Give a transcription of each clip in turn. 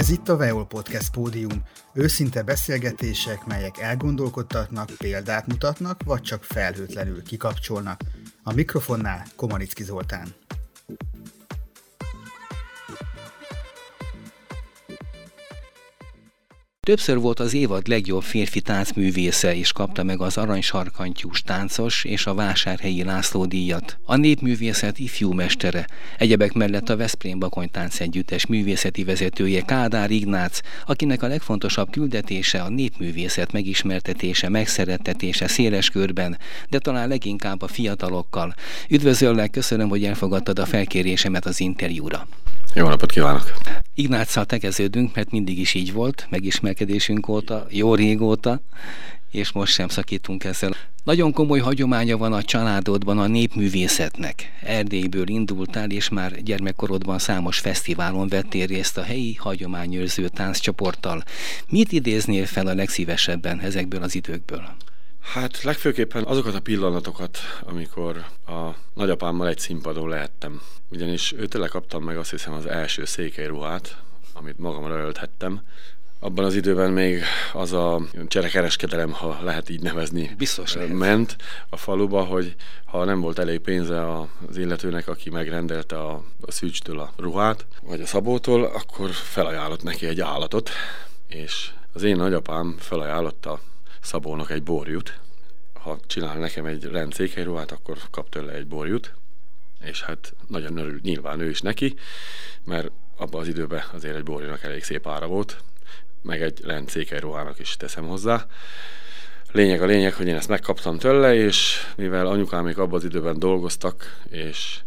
Ez itt a Veol Podcast pódium, őszinte beszélgetések, melyek elgondolkodtatnak, példát mutatnak, vagy csak felhőtlenül kikapcsolnak. A mikrofonnál Komanicki Zoltán. Többször volt az évad legjobb férfi táncművésze, és kapta meg az aranysarkantyús táncos és a vásárhelyi László díjat. A népművészet ifjú mestere, egyebek mellett a Veszprém Bakony Táncegyüttes művészeti vezetője Kádár Ignác, akinek a legfontosabb küldetése a népművészet megismertetése, megszerettetése széles körben, de talán leginkább a fiatalokkal. Üdvözöllek, köszönöm, hogy elfogadtad a felkérésemet az interjúra. Jó napot kívánok! Ignáccal tegeződünk, mert mindig is így volt, megismerkedésünk óta, jó régóta, és most sem szakítunk ezzel. Nagyon komoly hagyománya van a családodban a népművészetnek. Erdélyből indultál, és már gyermekkorodban számos fesztiválon vettél részt a helyi hagyományőrző tánccsoporttal. Mit idéznél fel a legszívesebben ezekből az időkből? Hát legfőképpen azokat a pillanatokat, amikor a nagyapámmal egy színpadon lehettem. Ugyanis őtől kaptam meg azt hiszem az első székelyruhát, amit magamra ölthettem. Abban az időben még az a cserekereskedelem, ha lehet így nevezni, Biztos lehet. ment a faluba, hogy ha nem volt elég pénze az illetőnek, aki megrendelte a, a szűcstől a ruhát, vagy a szabótól, akkor felajánlott neki egy állatot, és az én nagyapám felajánlotta Szabónak egy borjut. Ha csinál nekem egy rendszékhelyruhát, akkor kap tőle egy borjut, és hát nagyon örül nyilván ő is neki, mert abban az időben azért egy borjúnak elég szép ára volt, meg egy rendszékhelyruhának is teszem hozzá. Lényeg a lényeg, hogy én ezt megkaptam tőle, és mivel anyukám még abban az időben dolgoztak, és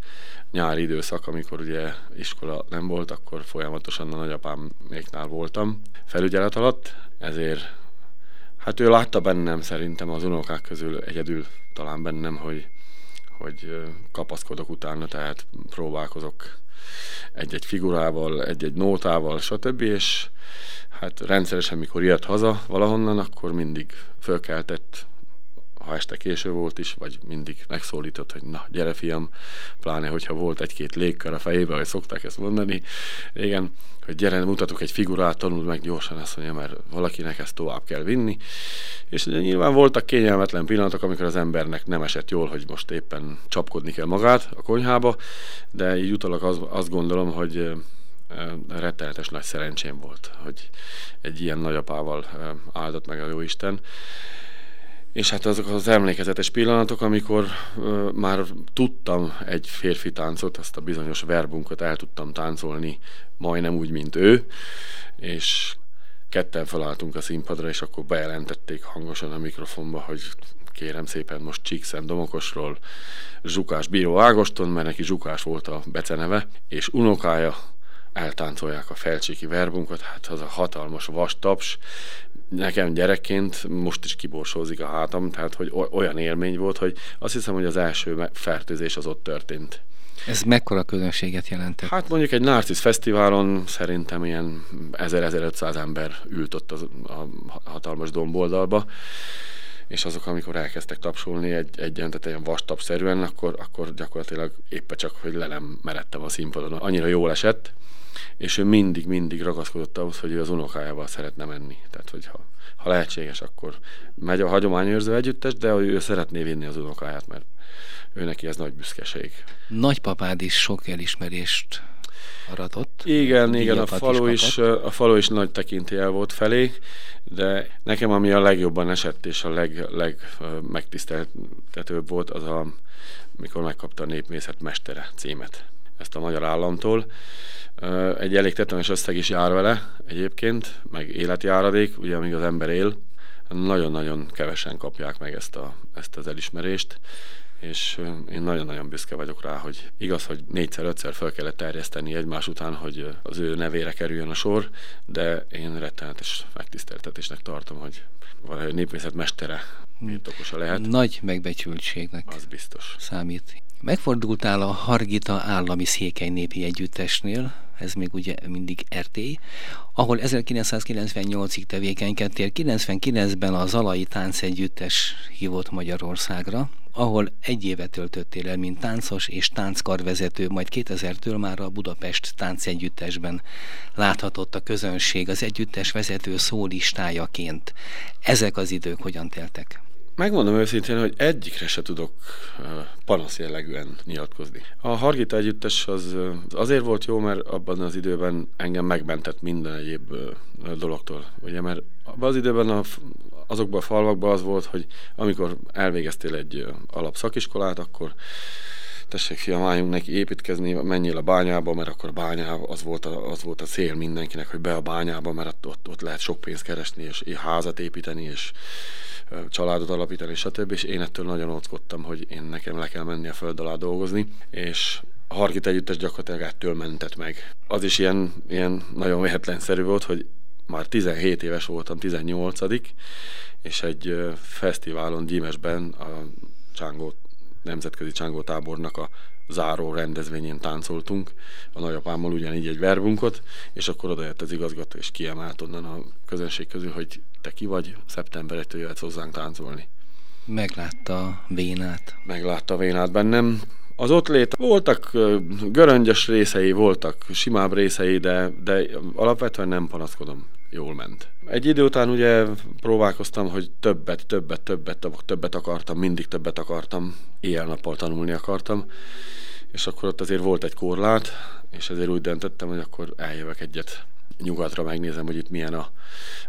nyári időszak, amikor ugye iskola nem volt, akkor folyamatosan a nagyapám mégnál voltam felügyelet alatt, ezért Hát ő látta bennem szerintem az unokák közül egyedül talán bennem, hogy, hogy kapaszkodok utána, tehát próbálkozok egy-egy figurával, egy-egy nótával, stb. És hát rendszeresen, mikor jött haza valahonnan, akkor mindig fölkeltett ha este késő volt is, vagy mindig megszólított, hogy na, gyere fiam, pláne, hogyha volt egy-két légkör a fejébe, vagy szokták ezt mondani. Igen, hogy gyere, mutatok egy figurát, tanuld meg gyorsan azt mondja, mert valakinek ezt tovább kell vinni. És ugye nyilván voltak kényelmetlen pillanatok, amikor az embernek nem esett jól, hogy most éppen csapkodni kell magát a konyhába, de így utalak az, azt gondolom, hogy rettenetes nagy szerencsém volt, hogy egy ilyen nagyapával áldott meg a Jóisten. És hát azok az emlékezetes pillanatok, amikor uh, már tudtam egy férfi táncot, azt a bizonyos verbunkat el tudtam táncolni majdnem úgy, mint ő, és ketten felálltunk a színpadra, és akkor bejelentették hangosan a mikrofonba, hogy kérem szépen most Csíkszent Domokosról Zsukás Bíró Ágoston, mert neki Zsukás volt a beceneve, és unokája eltáncolják a felcsíki verbunkat, hát az a hatalmas vastaps, nekem gyerekként most is kiborsózik a hátam, tehát hogy olyan élmény volt, hogy azt hiszem, hogy az első fertőzés az ott történt. Ez mekkora közönséget jelentett? Hát mondjuk egy Narcisz Fesztiválon szerintem ilyen 1000-1500 ember ült ott az, a hatalmas domboldalba, és azok, amikor elkezdtek tapsolni egy, egy tehát ilyen vastapszerűen, akkor, akkor gyakorlatilag éppen csak, hogy le nem meredtem a színpadon. Annyira jól esett, és ő mindig, mindig ragaszkodott ahhoz, hogy ő az unokájával szeretne menni. Tehát, hogy ha, lehetséges, akkor megy a hagyományőrző együttes, de ő szeretné vinni az unokáját, mert ő neki ez nagy büszkeség. Nagypapád is sok elismerést aratott. Igen, igen, a falu, is, is, a falu is nagy tekintélyel volt felé, de nekem ami a legjobban esett és a leg, leg megtiszteltetőbb volt, az a, mikor megkapta a népmészet mestere címet ezt a magyar államtól. Egy elég tetemes összeg is jár vele egyébként, meg életjáradék, ugye amíg az ember él, nagyon-nagyon kevesen kapják meg ezt, a, ezt az elismerést, és én nagyon-nagyon büszke vagyok rá, hogy igaz, hogy négyszer-ötszer fel kellett terjeszteni egymás után, hogy az ő nevére kerüljön a sor, de én rettenetes megtiszteltetésnek tartom, hogy valahogy népmészet mestere birtokosa lehet. Nagy megbecsültségnek az biztos. számít. Megfordultál a Hargita állami székely népi együttesnél, ez még ugye mindig RT, ahol 1998-ig tevékenykedtél, 99-ben a Zalai Tánc Együttes hívott Magyarországra. ahol egy évet töltöttél el, mint táncos és tánckarvezető, majd 2000-től már a Budapest táncegyüttesben láthatott a közönség az együttes vezető szólistájaként. Ezek az idők hogyan teltek? Megmondom őszintén, hogy egyikre se tudok panasz jellegűen nyilatkozni. A Hargita együttes az azért volt jó, mert abban az időben engem megmentett minden egyéb dologtól. Ugye, mert abban az időben a, azokban a falvakban az volt, hogy amikor elvégeztél egy alapszakiskolát, akkor tessék fiam, álljunk neki építkezni, menjél a bányába, mert akkor a bányába az volt a, az volt a cél mindenkinek, hogy be a bányába, mert ott, ott lehet sok pénzt keresni, és házat építeni, és családot alapítani, stb. És én ettől nagyon óckodtam, hogy én nekem le kell menni a föld alá dolgozni, és a Hargit együttes gyakorlatilag ettől mentett meg. Az is ilyen, ilyen nagyon véletlenszerű volt, hogy már 17 éves voltam, 18 és egy fesztiválon Gyimesben a Csángó, nemzetközi Csángó tábornak a záró rendezvényén táncoltunk, a nagyapámmal ugyanígy egy verbunkot, és akkor oda jött az igazgató, és kiemelt onnan a közönség közül, hogy te ki vagy, szeptember 1 jöhetsz hozzánk táncolni. Meglátta a vénát. Meglátta a vénát bennem. Az ott lét voltak göröngyös részei, voltak simább részei, de, de alapvetően nem panaszkodom. Jól ment. Egy idő után ugye próbálkoztam, hogy többet, többet, többet, többet akartam, mindig többet akartam, éjjel-nappal tanulni akartam, és akkor ott azért volt egy korlát, és ezért úgy döntöttem, hogy akkor eljövök egyet nyugatra, megnézem, hogy itt milyen a,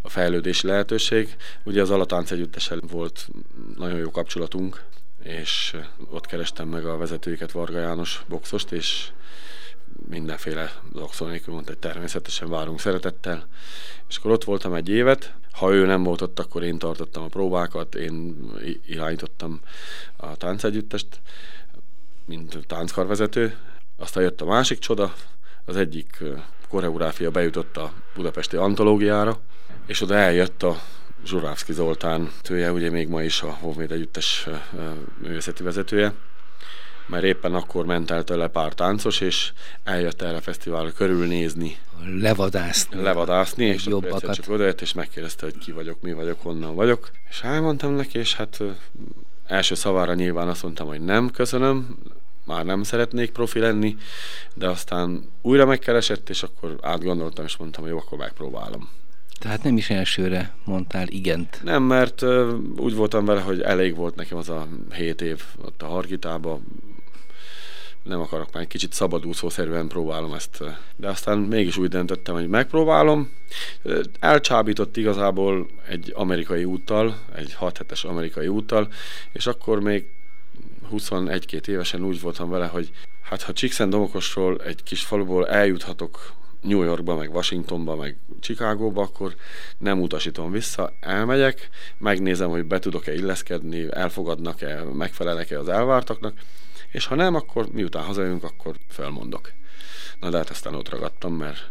a fejlődési lehetőség. Ugye az Alatánc együttesen volt nagyon jó kapcsolatunk, és ott kerestem meg a vezetőiket, Varga János boxost, és mindenféle zokszó nélkül mondta, hogy természetesen várunk szeretettel. És akkor ott voltam egy évet, ha ő nem volt ott, akkor én tartottam a próbákat, én irányítottam a táncegyüttest, mint tánckarvezető. Aztán jött a másik csoda, az egyik koreográfia bejutott a budapesti antológiára, és oda eljött a Zsurávszki Zoltán tője, ugye még ma is a Hovméd együttes művészeti vezetője, mert éppen akkor ment el tőle pár táncos, és eljött erre a fesztiválra körülnézni. Levadászni. Levadászni, és jobbakat. akkor csak odajött, és megkérdezte, hogy ki vagyok, mi vagyok, honnan vagyok. És elmondtam neki, és hát első szavára nyilván azt mondtam, hogy nem, köszönöm, már nem szeretnék profi lenni, de aztán újra megkeresett, és akkor átgondoltam, és mondtam, hogy jó, akkor megpróbálom. Tehát nem is elsőre mondtál igent. Nem, mert uh, úgy voltam vele, hogy elég volt nekem az a hét év ott a Hargitába, nem akarok már egy kicsit szabadúszószerűen próbálom ezt. De aztán mégis úgy döntöttem, hogy megpróbálom. Elcsábított igazából egy amerikai úttal, egy 6 hetes amerikai úttal, és akkor még 21-2 évesen úgy voltam vele, hogy hát ha Csíkszent-Domokosról egy kis faluból eljuthatok New Yorkba, meg Washingtonba, meg Chicagóba, akkor nem utasítom vissza, elmegyek, megnézem, hogy be tudok-e illeszkedni, elfogadnak-e, megfelelnek-e az elvártaknak, és ha nem, akkor miután hazajönünk, akkor felmondok. Na de hát aztán ott ragadtam, mert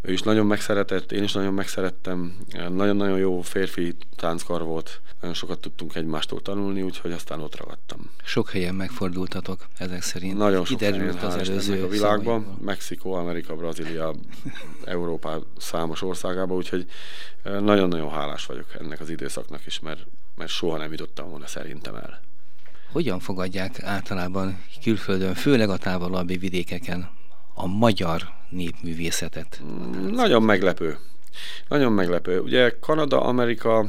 ő is nagyon megszeretett, én is nagyon megszerettem, nagyon-nagyon jó férfi tánckar volt, nagyon sokat tudtunk egymástól tanulni, úgyhogy aztán ott ragadtam. Sok helyen megfordultatok ezek szerint. Nagyon sok Kiderült helyen, az előző a világban, szavaiból. Mexikó, Amerika, Brazília, Európá számos országában, úgyhogy eh, nagyon-nagyon hálás vagyok ennek az időszaknak is, mert, mert soha nem jutottam volna szerintem el. Hogyan fogadják általában külföldön, főleg a távolabbi vidékeken a magyar népművészetet? Nagyon meglepő. Nagyon meglepő. Ugye Kanada, Amerika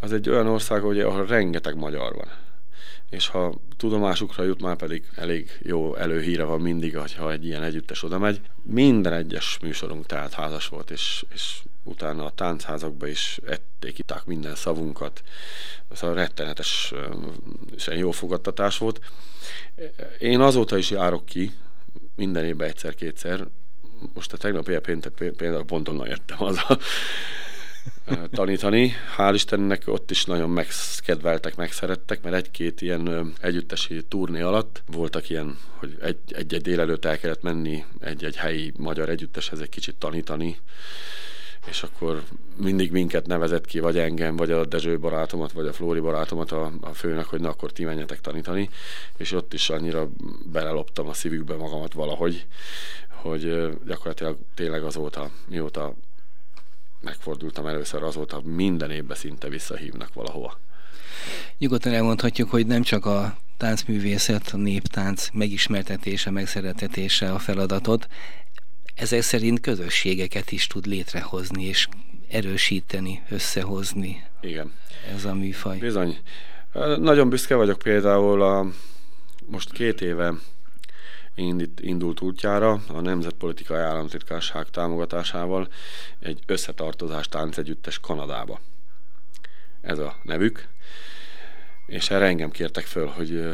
az egy olyan ország, ugye, ahol rengeteg magyar van. És ha tudomásukra jut, már pedig elég jó előhíre van mindig, ha egy ilyen együttes oda megy. Minden egyes műsorunk tehát házas volt, és, és utána a táncházakba is ették, itták minden szavunkat. Szóval rettenetes és jó fogadtatás volt. Én azóta is járok ki, minden évben egyszer-kétszer. Most a tegnap péntek például pont onnan jöttem haza tanítani. Hál' Istennek ott is nagyon megkedveltek, megszerettek, mert egy-két ilyen együttesi turné alatt voltak ilyen, hogy egy-egy délelőtt el kellett menni egy-egy helyi magyar együtteshez egy kicsit tanítani, és akkor mindig minket nevezett ki, vagy engem, vagy a Dezső barátomat, vagy a Flóri barátomat a, a főnek, hogy na akkor ti menjetek tanítani, és ott is annyira beleloptam a szívükbe magamat valahogy, hogy gyakorlatilag tényleg azóta, mióta megfordultam először, azóta minden évben szinte visszahívnak valahova. Nyugodtan elmondhatjuk, hogy nem csak a táncművészet, a néptánc megismertetése, megszeretetése a feladatod. Ezek szerint közösségeket is tud létrehozni és erősíteni, összehozni. Igen. Ez a műfaj. Bizony. Nagyon büszke vagyok például a most két éve indult útjára a Nemzetpolitikai Államtitkárság támogatásával egy összetartozás táncegyüttes Kanadába. Ez a nevük. És erre engem kértek föl, hogy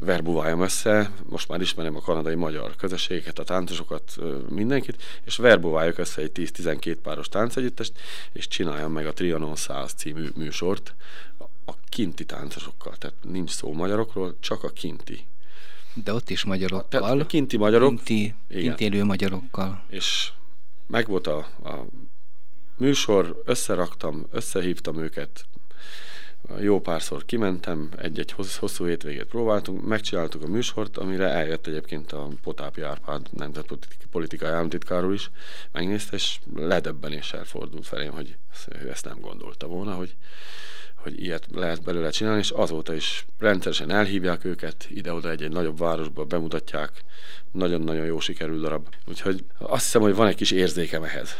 verbuváljam össze, most már ismerem a kanadai magyar közösségeket, a táncosokat, mindenkit, és verbuváljak össze egy 10-12 páros táncegyüttest, és csináljam meg a Trianon 100 című műsort a kinti táncosokkal. Tehát nincs szó magyarokról, csak a kinti de ott is magyarokkal. Tehát kinti magyarok. Kinti, kinti élő magyarokkal. És megvolt a, a műsor, összeraktam, összehívtam őket, jó párszor kimentem, egy-egy hosszú hétvégét próbáltunk, megcsináltuk a műsort, amire eljött egyébként a Potápi Árpád nemzetpolitikai államtitkáról is, megnézte, és ledöbbenéssel fordult felém, hogy ő ezt nem gondolta volna, hogy hogy ilyet lehet belőle csinálni, és azóta is rendszeresen elhívják őket, ide-oda egy-egy nagyobb városba bemutatják, nagyon-nagyon jó sikerül darab. Úgyhogy azt hiszem, hogy van egy kis érzékem ehhez.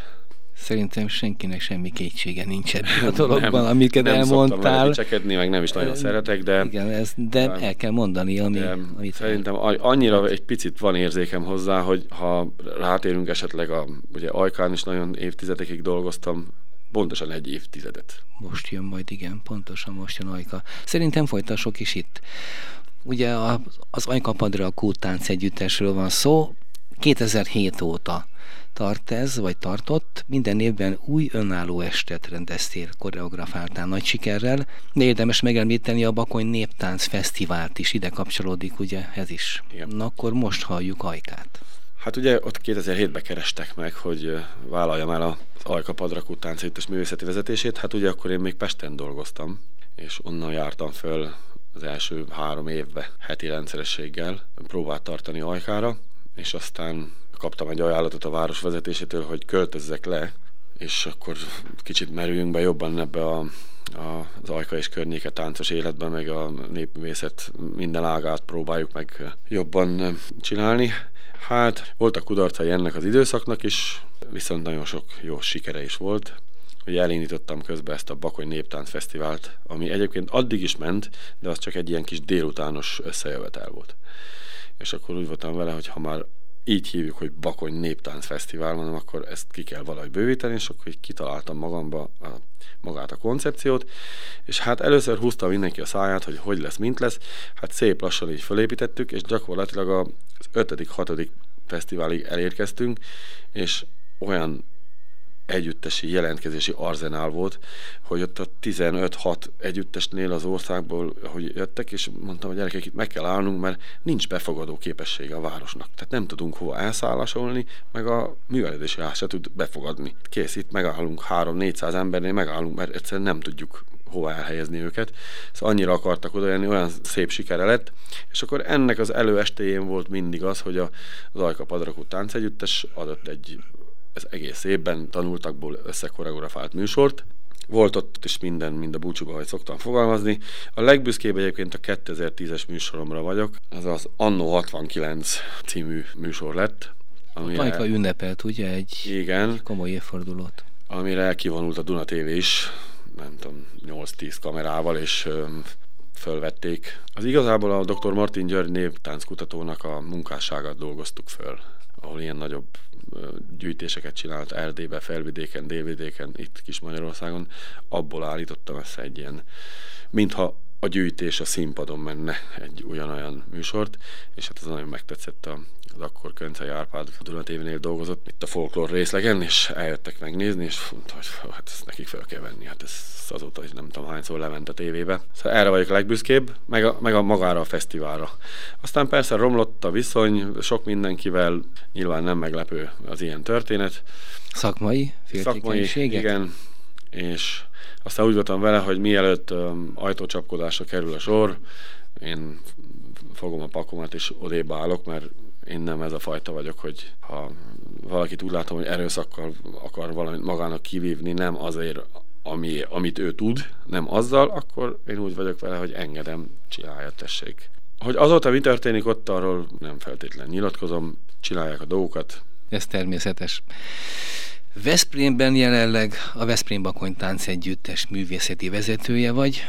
Szerintem senkinek semmi kétsége nincs ebben a dologban, nem, amiket nem elmondtál. Nem szoktam meg nem is nagyon szeretek, de... Igen, ez, de de el kell mondani, ami, amit... Szerintem annyira egy picit van érzékem hozzá, hogy ha rátérünk esetleg a... Ugye Ajkán is nagyon évtizedekig dolgoztam, pontosan egy évtizedet. Most jön majd, igen, pontosan most jön Ajka. Szerintem folytassuk is itt. Ugye az Ajka Padra Kútánc együttesről van szó, 2007 óta tart ez, vagy tartott. Minden évben új önálló estet rendeztél, koreografáltál nagy sikerrel, de érdemes megemlíteni a Bakony Néptánc Fesztivált is, ide kapcsolódik ugye ez is. Igen. Na akkor most halljuk Ajkát. Hát ugye ott 2007-ben kerestek meg, hogy vállaljam el az Ajka Padrakú táncegyüttes művészeti vezetését. Hát ugye akkor én még Pesten dolgoztam, és onnan jártam föl az első három évbe heti rendszerességgel próbát tartani Ajkára, és aztán kaptam egy ajánlatot a város vezetésétől, hogy költözzek le, és akkor kicsit merüljünk be jobban ebbe a, a, az ajka és környéke táncos életben, meg a népművészet minden ágát próbáljuk meg jobban csinálni. Hát voltak kudarcai ennek az időszaknak is, viszont nagyon sok jó sikere is volt. hogy elindítottam közben ezt a Bakony Néptánc Fesztivált, ami egyébként addig is ment, de az csak egy ilyen kis délutános összejövetel volt. És akkor úgy voltam vele, hogy ha már így hívjuk, hogy Bakony Néptánc Fesztivál, mondom, akkor ezt ki kell valahogy bővíteni, és akkor így kitaláltam magamba a, magát a koncepciót, és hát először húzta mindenki a száját, hogy hogy lesz, mint lesz, hát szép lassan így fölépítettük, és gyakorlatilag az ötödik, hatodik fesztiválig elérkeztünk, és olyan együttesi jelentkezési arzenál volt, hogy ott a 15-6 együttesnél az országból, hogy jöttek, és mondtam, hogy gyerekek, itt meg kell állnunk, mert nincs befogadó képessége a városnak. Tehát nem tudunk hova elszállásolni, meg a művelődési ház se tud befogadni. Kész, itt megállunk 3-400 embernél, megállunk, mert egyszerűen nem tudjuk hova elhelyezni őket. Szóval annyira akartak oda jönni, olyan szép sikere lett. És akkor ennek az előestéjén volt mindig az, hogy a, az Ajka Padrakú táncegyüttes adott egy ez egész évben tanultakból összekoreografált műsort. Volt ott is minden, mind a búcsúban, hogy szoktam fogalmazni. A legbüszkébb egyébként a 2010-es műsoromra vagyok. Ez az Anno 69 című műsor lett. Amire, Majka ünnepelt, ugye, egy, igen, egy komoly évfordulót. Amire elkivonult a Duna TV is, nem tudom, 8-10 kamerával, és fölvették. Az igazából a dr. Martin György névtánckutatónak a munkásságát dolgoztuk föl, ahol ilyen nagyobb gyűjtéseket csinált Erdélybe, Felvidéken, Délvidéken, itt Kis Magyarországon, abból állítottam össze egy ilyen, mintha a gyűjtés a színpadon menne egy ugyanolyan műsort, és hát ez nagyon megtetszett a, az akkor Köncei Árpád Duna TV-nél dolgozott, itt a folklór részlegen, és eljöttek megnézni, és mondta, hogy hát ezt nekik fel kell venni, hát ez azóta is nem tudom hányszor lement a tévébe. Szóval erre vagyok a legbüszkébb, meg a, meg a magára a fesztiválra. Aztán persze romlott a viszony, sok mindenkivel, nyilván nem meglepő az ilyen történet. Szakmai Szakmai, igen, és aztán úgy voltam vele, hogy mielőtt ajtócsapkodásra kerül a sor, én fogom a pakomat és odébb állok, mert én nem ez a fajta vagyok, hogy ha valakit úgy látom, hogy erőszakkal akar valamit magának kivívni, nem azért, ami, amit ő tud, nem azzal, akkor én úgy vagyok vele, hogy engedem, csinálja, tessék. Hogy azóta mi történik ott, arról nem feltétlenül nyilatkozom, csinálják a dolgokat. Ez természetes. Veszprémben jelenleg a Veszprém Bakony Tánc Együttes művészeti vezetője vagy.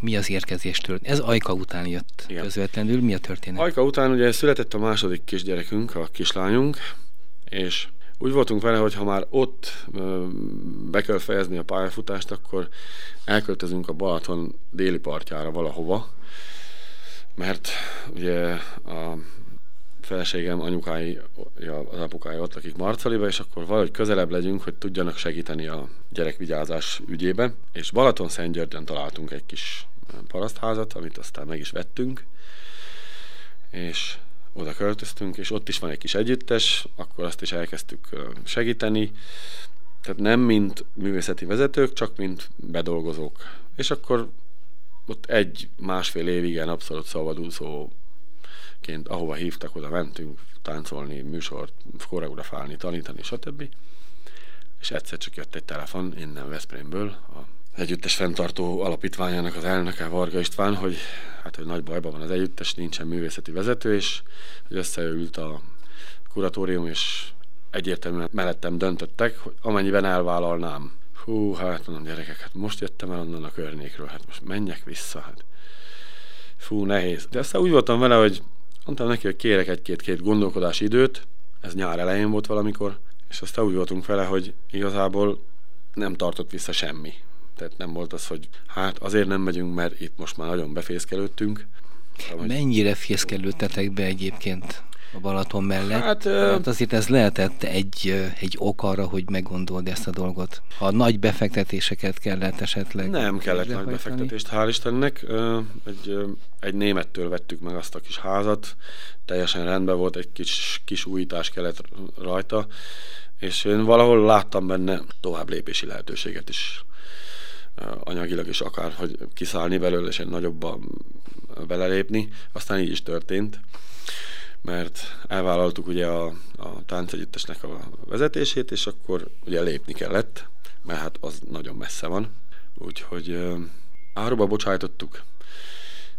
Mi az érkezéstől? Ez Ajka után jött Igen. közvetlenül. Mi a történet? Ajka után ugye született a második kisgyerekünk, a kislányunk, és úgy voltunk vele, hogy ha már ott be kell fejezni a pályafutást, akkor elköltözünk a Balaton déli partjára valahova, mert ugye a feleségem anyukái, az apukája ott lakik Marcaliba, és akkor valahogy közelebb legyünk, hogy tudjanak segíteni a gyerekvigyázás ügyébe. És Balaton Szentgyörgyön találtunk egy kis parasztházat, amit aztán meg is vettünk, és oda költöztünk, és ott is van egy kis együttes, akkor azt is elkezdtük segíteni, tehát nem mint művészeti vezetők, csak mint bedolgozók. És akkor ott egy másfél évig ilyen abszolút szabadúszó ként, ahova hívtak, oda mentünk táncolni, műsort, koreografálni, tanítani, stb. És egyszer csak jött egy telefon innen Veszprémből, a együttes fenntartó alapítványának az elnöke Varga István, hogy hát, hogy nagy bajban van az együttes, nincsen művészeti vezető, és hogy összeült a kuratórium, és egyértelműen mellettem döntöttek, hogy amennyiben elvállalnám. Hú, hát mondom, gyerekek, hát most jöttem el onnan a környékről, hát most menjek vissza, hát fú, nehéz. De aztán úgy voltam vele, hogy Mondtam neki, hogy kérek egy-két-két gondolkodási időt, ez nyár elején volt valamikor, és aztán úgy voltunk vele, hogy igazából nem tartott vissza semmi. Tehát nem volt az, hogy hát azért nem megyünk, mert itt most már nagyon befészkelődtünk. Mennyire fészkelődtetek be egyébként? A Balaton mellett. Hát, hát azért ez lehetett egy, egy ok arra, hogy meggondold ezt a dolgot. Ha nagy befektetéseket kellett esetleg. Nem kellett nagy befektetést, hál' Istennek. Egy, egy némettől vettük meg azt a kis házat, teljesen rendben volt, egy kis, kis újítás kellett rajta, és én valahol láttam benne tovább lépési lehetőséget is anyagilag is akár, hogy kiszállni belőle és egy nagyobba belelépni. Aztán így is történt mert elvállaltuk ugye a, a táncegyüttesnek a vezetését, és akkor ugye lépni kellett, mert hát az nagyon messze van. Úgyhogy áruba bocsájtottuk,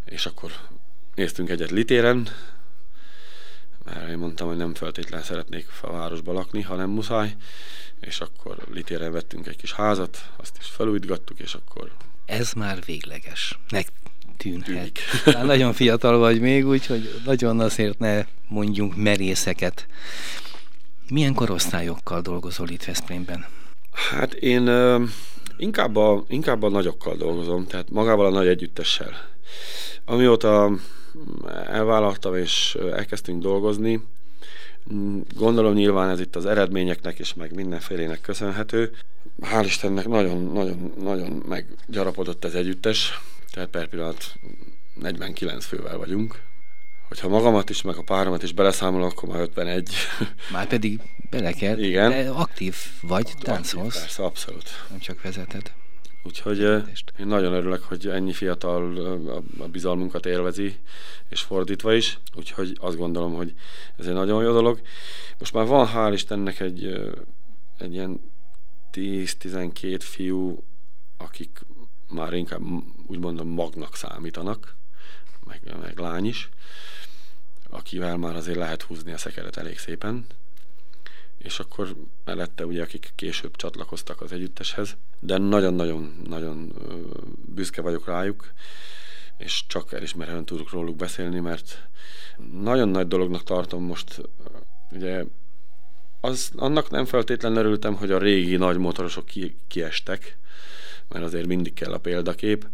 és akkor néztünk egyet litéren, mert én mondtam, hogy nem feltétlenül szeretnék a városba lakni, ha nem muszáj, és akkor litéren vettünk egy kis házat, azt is felújítgattuk, és akkor... Ez már végleges. Nek tűnhet. Hát nagyon fiatal vagy még, úgyhogy nagyon azért ne mondjunk merészeket. Milyen korosztályokkal dolgozol itt Veszprémben? Hát én uh, inkább, a, inkább a nagyokkal dolgozom, tehát magával a nagy együttessel. Amióta elvállaltam és elkezdtünk dolgozni, gondolom nyilván ez itt az eredményeknek és meg mindenfélének köszönhető. Hál' Istennek nagyon, nagyon, nagyon meggyarapodott ez együttes tehát per pillanat 49 fővel vagyunk. Hogyha magamat is, meg a páromat is beleszámolok, akkor már 51. Már pedig bele kell. Igen. De aktív vagy, táncolsz. Persze, abszolút. Nem csak vezeted. Úgyhogy én nagyon örülök, hogy ennyi fiatal a bizalmunkat élvezi, és fordítva is. Úgyhogy azt gondolom, hogy ez egy nagyon jó dolog. Most már van hál' Istennek egy, egy ilyen 10-12 fiú, akik már inkább úgy mondom magnak számítanak, meg, meg lány is, akivel már azért lehet húzni a szekeret elég szépen, és akkor mellette ugye, akik később csatlakoztak az együtteshez, de nagyon-nagyon-nagyon büszke vagyok rájuk, és csak elismerően tudok róluk beszélni, mert nagyon nagy dolognak tartom most, ugye az, annak nem feltétlenül örültem, hogy a régi nagy motorosok ki, kiestek, mert azért mindig kell a példakép,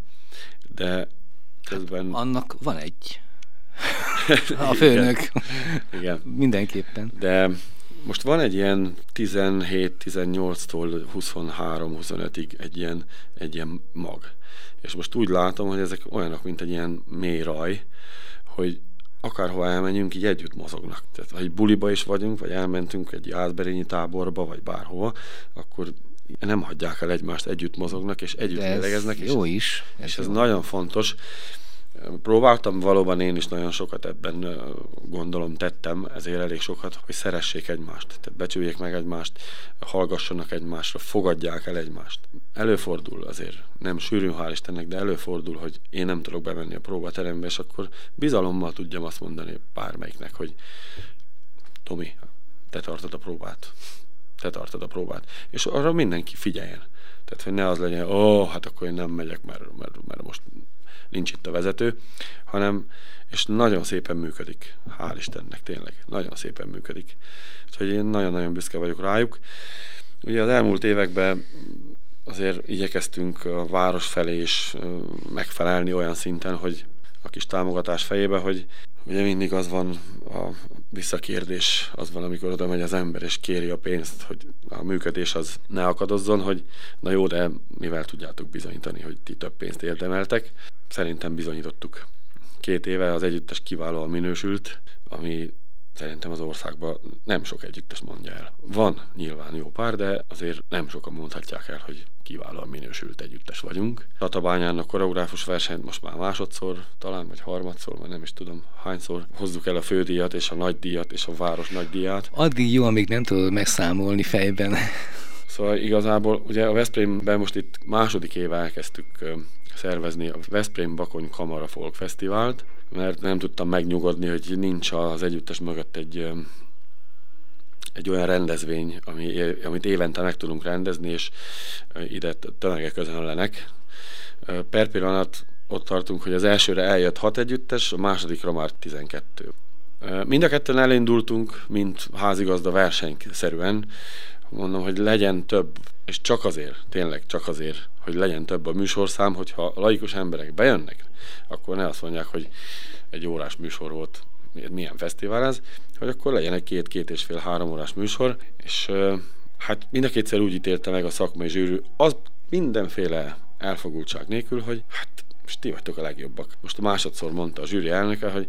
de közben... Hát annak van egy. a főnök. Igen. Igen. Mindenképpen. De most van egy ilyen 17-18-tól 23-25-ig egy ilyen, egy ilyen mag. És most úgy látom, hogy ezek olyanok, mint egy ilyen mély raj, hogy akárhova elmenjünk, így együtt mozognak. Tehát ha egy buliba is vagyunk, vagy elmentünk egy átberényi táborba, vagy bárhova, akkor nem hagyják el egymást, együtt mozognak, és együtt lélegeznek. Jó és, is. És ez jó. nagyon fontos. Próbáltam, valóban én is nagyon sokat ebben gondolom tettem, ezért elég sokat, hogy szeressék egymást, tehát becsüljék meg egymást, hallgassanak egymásra, fogadják el egymást. Előfordul azért, nem sűrű, hál' Istennek, de előfordul, hogy én nem tudok bemenni a próbaterembe, és akkor bizalommal tudjam azt mondani bármelyiknek, hogy Tomi, te tartod a próbát. Te tartod a próbát. És arra mindenki figyeljen. Tehát, hogy ne az legyen, ó, oh, hát akkor én nem megyek, mert, mert, mert most nincs itt a vezető, hanem, és nagyon szépen működik, hál' Istennek, tényleg, nagyon szépen működik. Úgyhogy én nagyon-nagyon büszke vagyok rájuk. Ugye az elmúlt években azért igyekeztünk a város felé is megfelelni olyan szinten, hogy a kis támogatás fejébe, hogy ugye mindig az van a visszakérdés, az van, amikor oda megy az ember és kéri a pénzt, hogy a működés az ne akadozzon, hogy na jó, de mivel tudjátok bizonyítani, hogy ti több pénzt érdemeltek. Szerintem bizonyítottuk. Két éve az együttes kiválóan minősült, ami szerintem az országban nem sok együttes mondja el. Van nyilván jó pár, de azért nem sokan mondhatják el, hogy kiválóan minősült együttes vagyunk. Tatabányán a koreográfus versenyt most már másodszor, talán vagy harmadszor, vagy nem is tudom hányszor hozzuk el a fődíjat és a nagydíjat és a város nagydíjat. Addig jó, amíg nem tudod megszámolni fejben. Szóval igazából ugye a Veszprémben most itt második éve elkezdtük szervezni a Veszprém Bakony Kamara Folk Fesztivált, mert nem tudtam megnyugodni, hogy nincs az együttes mögött egy, egy olyan rendezvény, ami, amit évente meg tudunk rendezni, és ide tömegek közönlenek. Per pillanat ott tartunk, hogy az elsőre eljött hat együttes, a másodikra már 12. Mind a ketten elindultunk, mint házigazda versenyszerűen, mondom, hogy legyen több, és csak azért, tényleg csak azért, hogy legyen több a műsorszám, hogyha a laikus emberek bejönnek, akkor ne azt mondják, hogy egy órás műsor volt, milyen fesztivál ez, hogy akkor legyen egy két-két és fél három órás műsor, és hát mind a kétszer úgy ítélte meg a szakmai zsűrű, az mindenféle elfogultság nélkül, hogy hát most ti vagytok a legjobbak. Most a másodszor mondta a zsűri elnöke, hogy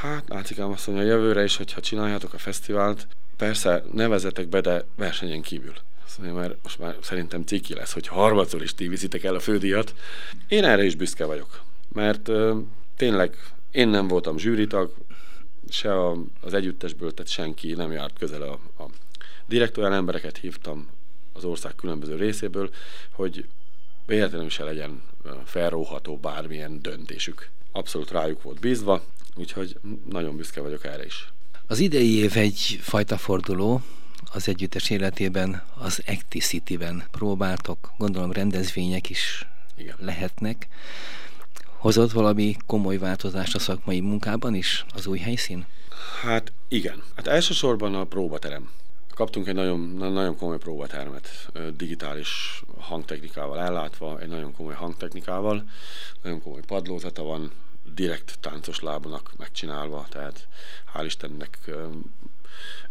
hát látszik azt mondja, jövőre is, hogyha csináljátok a fesztivált, persze nevezetek be, de versenyen kívül. Mondja, mert most már szerintem ciki lesz, hogy harmadszor is ti viszitek el a fődíjat. Én erre is büszke vagyok, mert ö, tényleg én nem voltam zsűritag, se a, az együttesből, tehát senki nem járt közel a, a direkt olyan embereket hívtam az ország különböző részéből, hogy véletlenül se legyen felróható bármilyen döntésük. Abszolút rájuk volt bízva, úgyhogy nagyon büszke vagyok erre is. Az idei év egy fajta forduló, az együttes életében az Acticity-ben próbáltok, gondolom rendezvények is Igen. lehetnek. Hozott valami komoly változást a szakmai munkában is az új helyszín? Hát igen. Hát elsősorban a próbaterem. Kaptunk egy nagyon, nagyon komoly próbatermet, digitális hangtechnikával ellátva, egy nagyon komoly hangtechnikával, nagyon komoly padlózata van, direkt táncos lábonak megcsinálva, tehát hál' Istennek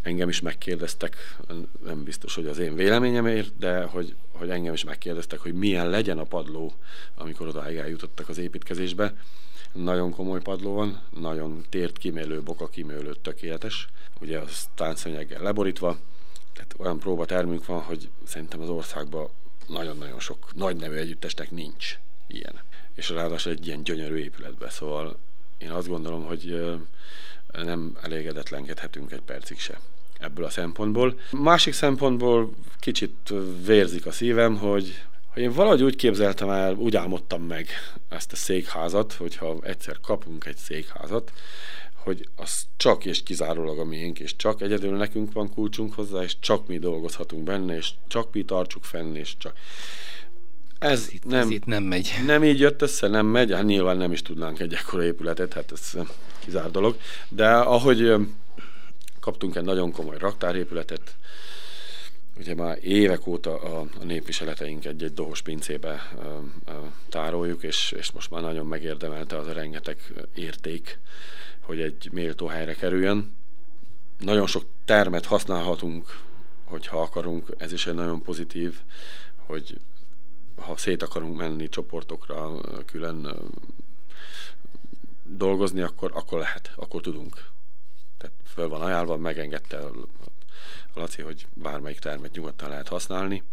engem is megkérdeztek, nem biztos, hogy az én véleményemért, de hogy, hogy engem is megkérdeztek, hogy milyen legyen a padló, amikor odáig eljutottak az építkezésbe. Nagyon komoly padló van, nagyon tért kimélő, boka kimélő, tökéletes. Ugye az táncszönyeggel leborítva, tehát olyan próbatermünk van, hogy szerintem az országban nagyon-nagyon sok nagy nevű együttesnek nincs ilyen. És ráadásul egy ilyen gyönyörű épületbe, szóval én azt gondolom, hogy nem elégedetlenkedhetünk egy percig se ebből a szempontból. Másik szempontból kicsit vérzik a szívem, hogy, hogy én valahogy úgy képzeltem el, úgy álmodtam meg ezt a székházat, hogyha egyszer kapunk egy székházat, hogy az csak és kizárólag a miénk, és csak egyedül nekünk van kulcsunk hozzá, és csak mi dolgozhatunk benne, és csak mi tartsuk fenn, és csak... Ez, itt, nem, ez itt nem megy. Nem így jött össze, nem megy, hát nyilván nem is tudnánk egy ekkora épületet, hát ez kizár dolog. De ahogy kaptunk egy nagyon komoly raktárépületet, ugye már évek óta a, a népviseleteink egy-egy dohos pincébe ö, ö, tároljuk, és, és most már nagyon megérdemelte az a rengeteg érték, hogy egy méltó helyre kerüljön. Nagyon sok termet használhatunk, hogyha akarunk, ez is egy nagyon pozitív, hogy ha szét akarunk menni csoportokra, külön dolgozni, akkor, akkor lehet, akkor tudunk. Tehát föl van ajánlva, megengedte a, Laci, hogy bármelyik termet nyugodtan lehet használni.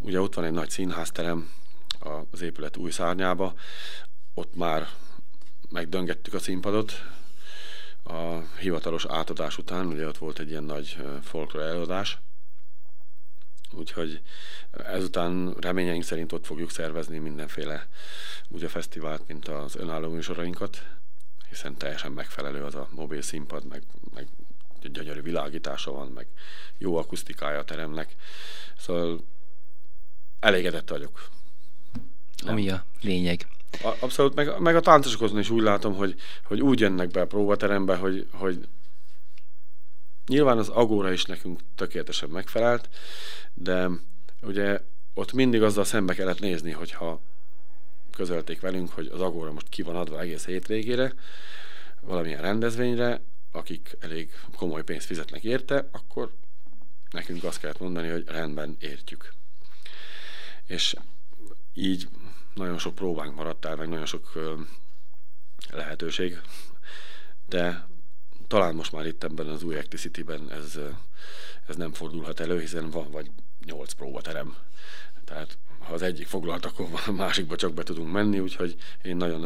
Ugye ott van egy nagy színházterem az épület új szárnyába, ott már megdöngettük a színpadot, a hivatalos átadás után, ugye ott volt egy ilyen nagy folklore előadás, úgyhogy ezután reményeink szerint ott fogjuk szervezni mindenféle úgy a fesztivált, mint az önálló műsorainkat, hiszen teljesen megfelelő az a mobil színpad, meg, meg gyönyörű világítása van, meg jó akusztikája a teremnek. Szóval elégedett vagyok. Nem. Ami a lényeg. Abszolút, meg, meg a táncosokon is úgy látom, hogy, hogy úgy jönnek be a próbaterembe, hogy, hogy nyilván az agóra is nekünk tökéletesen megfelelt, de ugye ott mindig azzal szembe kellett nézni, hogyha közölték velünk, hogy az agóra most ki van adva egész hétvégére, valamilyen rendezvényre, akik elég komoly pénzt fizetnek érte, akkor nekünk azt kellett mondani, hogy rendben értjük. És így nagyon sok próbánk maradt el, meg nagyon sok lehetőség, de talán most már itt ebben az új Acticity-ben ez, ez nem fordulhat elő, hiszen van vagy nyolc próbaterem. Tehát ha az egyik foglalt, akkor a másikba csak be tudunk menni, úgyhogy én nagyon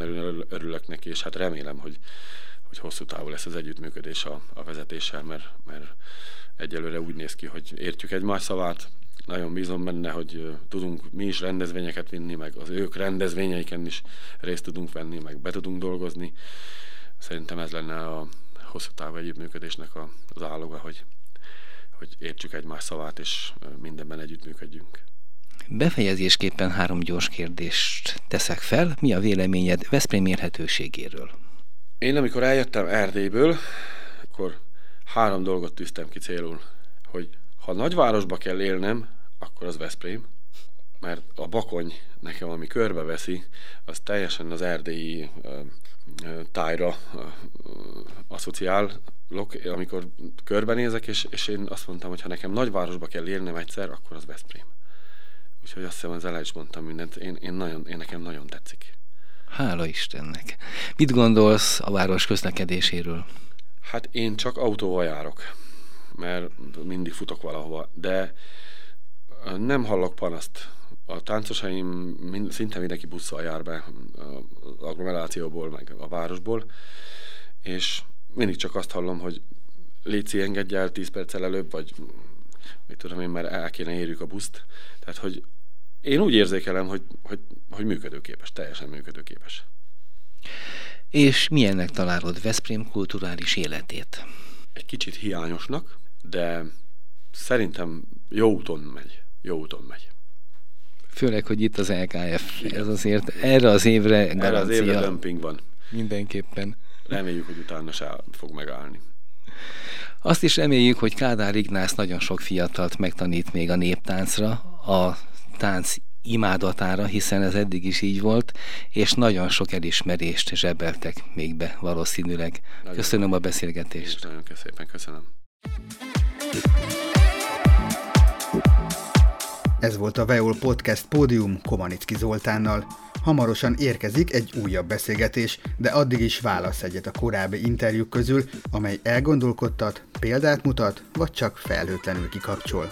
örülök neki, és hát remélem, hogy, hogy hosszú távú lesz az együttműködés a, a vezetéssel, mert, mert egyelőre úgy néz ki, hogy értjük egymás szavát, nagyon bízom benne, hogy tudunk mi is rendezvényeket vinni, meg az ők rendezvényeiken is részt tudunk venni, meg be tudunk dolgozni. Szerintem ez lenne a hosszú távú együttműködésnek az áloga, hogy, hogy értsük egymás szavát, és mindenben együttműködjünk. Befejezésképpen három gyors kérdést teszek fel. Mi a véleményed Veszprém érhetőségéről? Én amikor eljöttem Erdélyből, akkor három dolgot tűztem ki célul, hogy ha nagyvárosba kell élnem, akkor az Veszprém, mert a bakony nekem, ami körbeveszi, az teljesen az erdélyi ö, ö, tájra ö, asszociálok, amikor körbenézek, és, és én azt mondtam, hogy ha nekem nagyvárosba kell élnem egyszer, akkor az Veszprém. Úgyhogy azt hiszem, az el is mondtam mindent. Én, én, nagyon, én nekem nagyon tetszik. Hála Istennek. Mit gondolsz a város közlekedéséről? Hát én csak autóval járok mert mindig futok valahova, de nem hallok panaszt. A táncosaim mind, szinte mindenki busszal jár be az agglomerációból, meg a városból, és mindig csak azt hallom, hogy Léci engedj el 10 perccel előbb, vagy mit tudom én, mert el kéne érjük a buszt. Tehát, hogy én úgy érzékelem, hogy, hogy, hogy működőképes, teljesen működőképes. És milyennek találod Veszprém kulturális életét? Egy kicsit hiányosnak, de szerintem jó úton megy. Jó úton megy. Főleg, hogy itt az LKF, ez azért erre az évre garancia. Erre az évre dömping van. Mindenképpen. Reméljük, hogy utána se fog megállni. Azt is reméljük, hogy Kádár Ignász nagyon sok fiatalt megtanít még a néptáncra, a tánc imádatára, hiszen ez eddig is így volt, és nagyon sok elismerést zsebeltek még be valószínűleg. Nagyon köszönöm a beszélgetést. Nagyon szépen köszönöm. Ez volt a Veol Podcast Pódium Komanicki Zoltánnal. Hamarosan érkezik egy újabb beszélgetés, de addig is válasz egyet a korábbi interjúk közül, amely elgondolkodtat, példát mutat, vagy csak felhőtlenül kikapcsol.